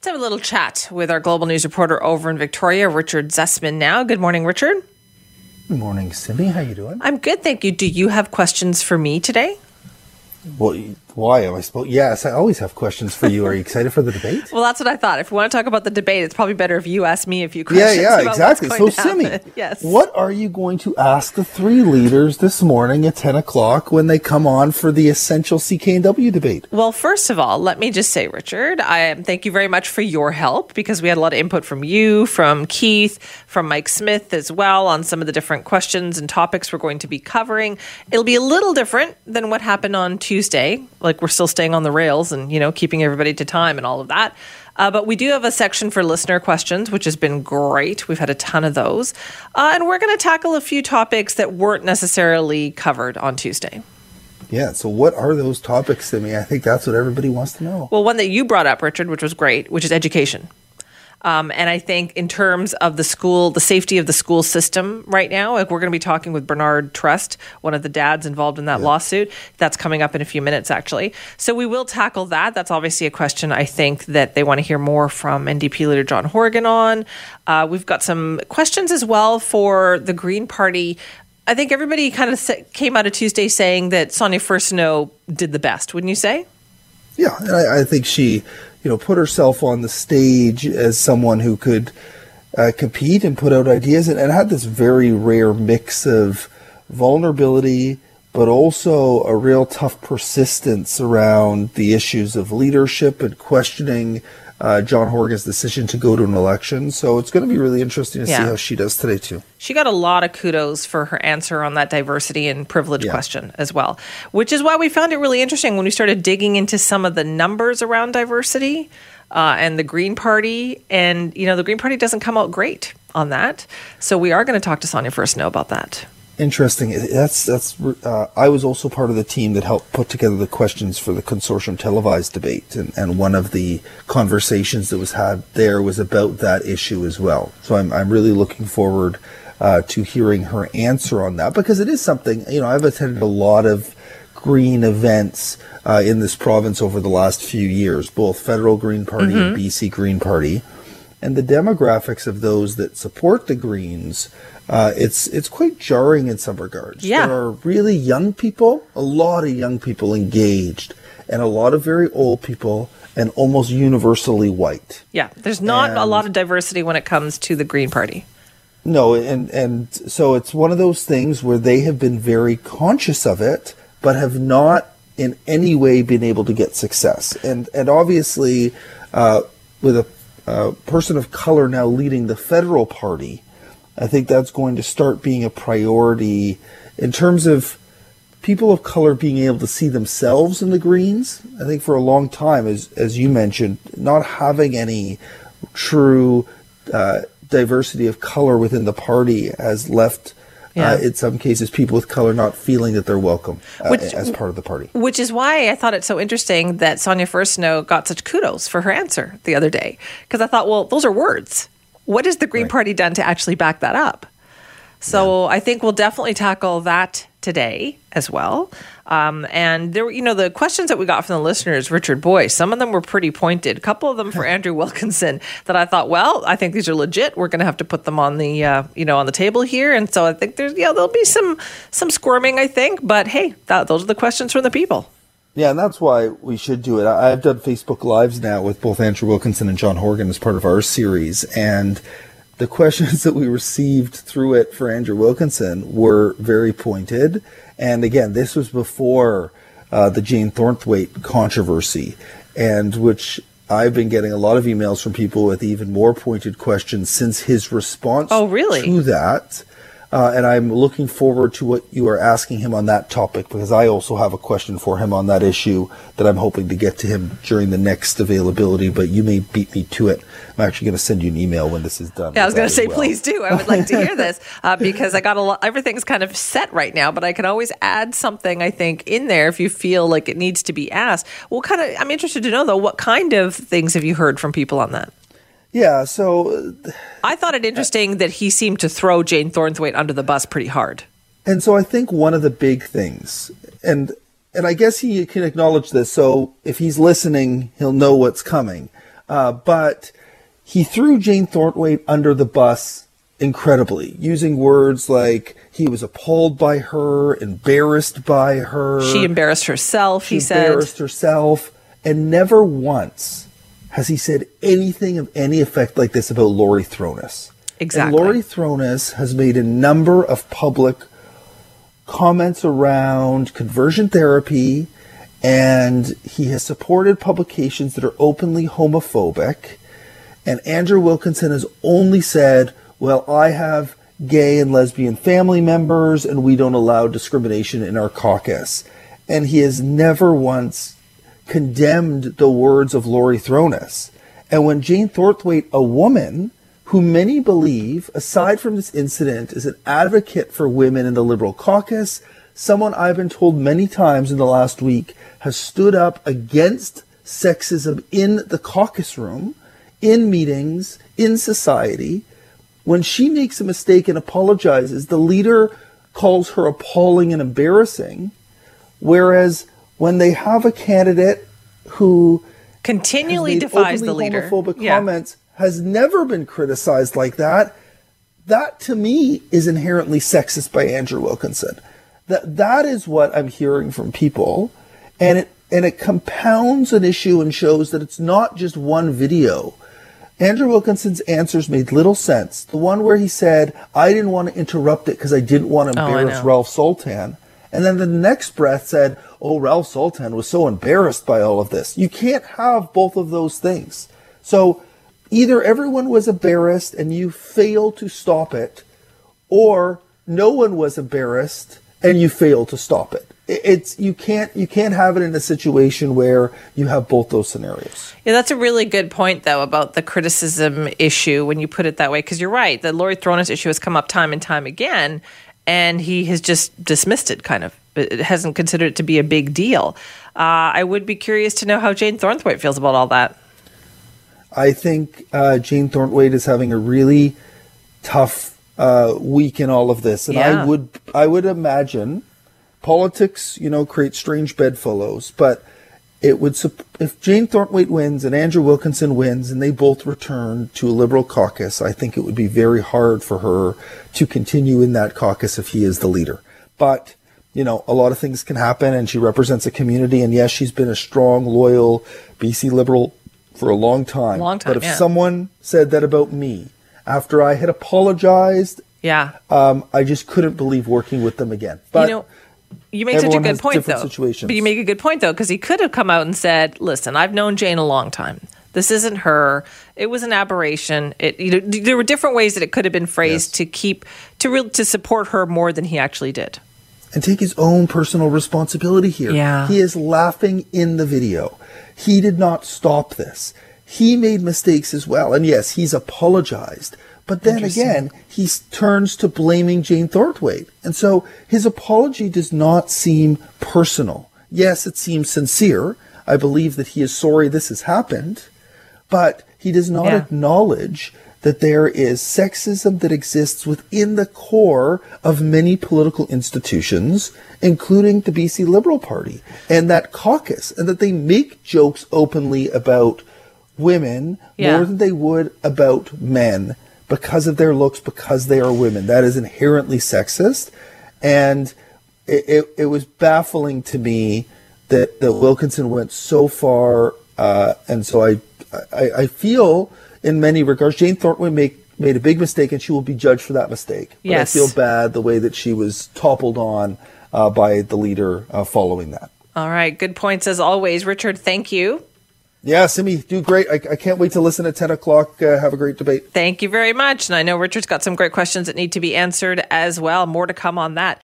Let's have a little chat with our global news reporter over in Victoria, Richard Zussman. Now, good morning, Richard. Good morning, Simi. How you doing? I'm good, thank you. Do you have questions for me today? Well, why am I supposed? Yes, I always have questions for you. Are you excited for the debate? Well, that's what I thought. If we want to talk about the debate, it's probably better if you ask me a few questions. Yeah, yeah, exactly. So, Simi, yes. what are you going to ask the three leaders this morning at ten o'clock when they come on for the essential CKNW debate? Well, first of all, let me just say, Richard, I thank you very much for your help because we had a lot of input from you, from Keith, from Mike Smith as well on some of the different questions and topics we're going to be covering. It'll be a little different than what happened on Tuesday. Like we're still staying on the rails and, you know, keeping everybody to time and all of that. Uh, but we do have a section for listener questions, which has been great. We've had a ton of those. Uh, and we're going to tackle a few topics that weren't necessarily covered on Tuesday. Yeah. So, what are those topics, Simi? I think that's what everybody wants to know. Well, one that you brought up, Richard, which was great, which is education. Um, and I think in terms of the school, the safety of the school system right now, like we're going to be talking with Bernard Trest, one of the dads involved in that yeah. lawsuit. That's coming up in a few minutes, actually. So we will tackle that. That's obviously a question I think that they want to hear more from NDP leader John Horgan on. Uh, we've got some questions as well for the Green Party. I think everybody kind of came out of Tuesday saying that Sonia Furstenau did the best, wouldn't you say? Yeah, and I, I think she you know, put herself on the stage as someone who could uh, compete and put out ideas and, and had this very rare mix of vulnerability, but also a real tough persistence around the issues of leadership and questioning uh, John Horgan's decision to go to an election. So it's going to be really interesting to yeah. see how she does today, too. She got a lot of kudos for her answer on that diversity and privilege yeah. question as well, which is why we found it really interesting when we started digging into some of the numbers around diversity uh, and the Green Party. And, you know, the Green Party doesn't come out great on that. So we are going to talk to Sonia Furstenau about that interesting. That's that's. Uh, I was also part of the team that helped put together the questions for the consortium televised debate, and, and one of the conversations that was had there was about that issue as well. So I'm I'm really looking forward uh, to hearing her answer on that because it is something. You know, I've attended a lot of green events uh, in this province over the last few years, both federal Green Party mm-hmm. and BC Green Party, and the demographics of those that support the Greens uh, it's it's quite jarring in some regards. Yeah. There are really young people, a lot of young people engaged, and a lot of very old people, and almost universally white. Yeah, there's not and, a lot of diversity when it comes to the Green Party. No, and and so it's one of those things where they have been very conscious of it, but have not in any way been able to get success. And and obviously, uh, with a, a person of color now leading the federal party I think that's going to start being a priority in terms of people of color being able to see themselves in the Greens. I think for a long time, as as you mentioned, not having any true uh, diversity of color within the party has left. Uh, yeah. Uh, in some cases, people with color not feeling that they're welcome uh, which, as part of the party. Which is why I thought it so interesting that Sonia Furstenau got such kudos for her answer the other day. Because I thought, well, those are words. What has the Green right. Party done to actually back that up? So yeah. I think we'll definitely tackle that today as well. Um, and there, you know, the questions that we got from the listeners, Richard Boyce, some of them were pretty pointed. A couple of them for Andrew Wilkinson that I thought, well, I think these are legit. We're going to have to put them on the, uh, you know, on the table here. And so I think there's, yeah, there'll be some some squirming, I think. But hey, that, those are the questions from the people. Yeah, and that's why we should do it. I've done Facebook Lives now with both Andrew Wilkinson and John Horgan as part of our series, and the questions that we received through it for Andrew Wilkinson were very pointed. And again, this was before uh, the Jane Thornthwaite controversy, and which I've been getting a lot of emails from people with even more pointed questions since his response oh, really? to that. Uh, and I'm looking forward to what you are asking him on that topic because I also have a question for him on that issue that I'm hoping to get to him during the next availability. But you may beat me to it. I'm actually going to send you an email when this is done. Yeah, I was going to say, well. please do. I would like to hear this uh, because I got a lot. Everything's kind of set right now, but I can always add something. I think in there if you feel like it needs to be asked. Well, kind of. I'm interested to know though, what kind of things have you heard from people on that? Yeah, so I thought it interesting that he seemed to throw Jane Thornthwaite under the bus pretty hard. And so I think one of the big things, and and I guess he can acknowledge this. So if he's listening, he'll know what's coming. Uh, but he threw Jane Thornthwaite under the bus incredibly, using words like he was appalled by her, embarrassed by her. She embarrassed herself, she he said. embarrassed herself, and never once has he said anything of any effect like this about Laurie Throness. Exactly. And Laurie Throness has made a number of public comments around conversion therapy, and he has supported publications that are openly homophobic. And Andrew Wilkinson has only said, well, I have gay and lesbian family members, and we don't allow discrimination in our caucus. And he has never once condemned the words of Laurie Throness. And when Jane Thornthwaite, a woman who many believe, aside from this incident, is an advocate for women in the Liberal caucus, someone I've been told many times in the last week has stood up against sexism in the caucus room, in meetings, in society. When she makes a mistake and apologizes, the leader calls her appalling and embarrassing. Whereas when they have a candidate who continually defies the leader. homophobic Yeah. comments has never been criticized like that. That to me is inherently sexist by Andrew Wilkinson. That that is what I'm hearing from people, and it and it compounds an issue and shows that it's not just one video. Andrew Wilkinson's answers made little sense. The one where he said, I didn't want to interrupt it because I didn't want to Oh, embarrass know. Ralph Sultan. And then the next breath said, Oh, Ralph Sultan was so embarrassed by all of this. You can't have both of those things. So either everyone was embarrassed and you failed to stop it, or no one was embarrassed and you failed to stop it. It- It's you can't you can't have it in a situation where you have both those scenarios. Yeah, that's a really good point, though, about the criticism issue when you put it that way. Because you're right, the Laurie Throness issue has come up time and time again, and he has just dismissed it. Kind of, it hasn't considered it to be a big deal. Uh, I would be curious to know how Jane Thornthwaite feels about all that. I think uh, Jane Thornthwaite is having a really tough uh, week in all of this, and Yeah. I would I would imagine politics, you know, create strange bedfellows, but it would if Jane Thornthwaite wins and Andrew Wilkinson wins, and they both return to a Liberal caucus. I think it would be very hard for her to continue in that caucus if he is the leader. But you know, a lot of things can happen, and she represents a community. And yes, she's been a strong, loyal BC Liberal for a long time. Long time, But if yeah. someone said that about me after I had apologized, Yeah. um, I just couldn't believe working with them again. But you know, you make such a good point, though. situations. But you make a good point, though, because he could have come out and said, "Listen, I've known Jane a long time. This isn't her. It was an aberration. It, you know, there were different ways that it could have been phrased Yes. to keep to real to support her more than he actually did. and take his own personal responsibility here. Yeah. He is laughing in the video. He did not stop this. He made mistakes as well. And yes, he's apologized. But then again, he turns to blaming Jane Thornthwaite. And so his apology does not seem personal. Yes, it seems sincere. I believe that he is sorry this has happened, but he does not Yeah. acknowledge that there is sexism that exists within the core of many political institutions, including the BC Liberal Party and that caucus, and that they make jokes openly about women Yeah. more than they would about men because of their looks, because they are women. That is inherently sexist. And it, it, it was baffling to me that, that Wilkinson went so far. Uh, and so I, I, I feel in many regards, Jane Thornton make, made a big mistake and she will be judged for that mistake. But Yes. I feel bad the way that she was toppled on uh, by the leader uh, following that. All right, good points as always, Richard. Thank you. Yeah, Simi, do great. I, I can't wait to listen at 10 o'clock. Uh, have a great debate. Thank you very much. And I know Richard's got some great questions that need to be answered as well. More to come on that.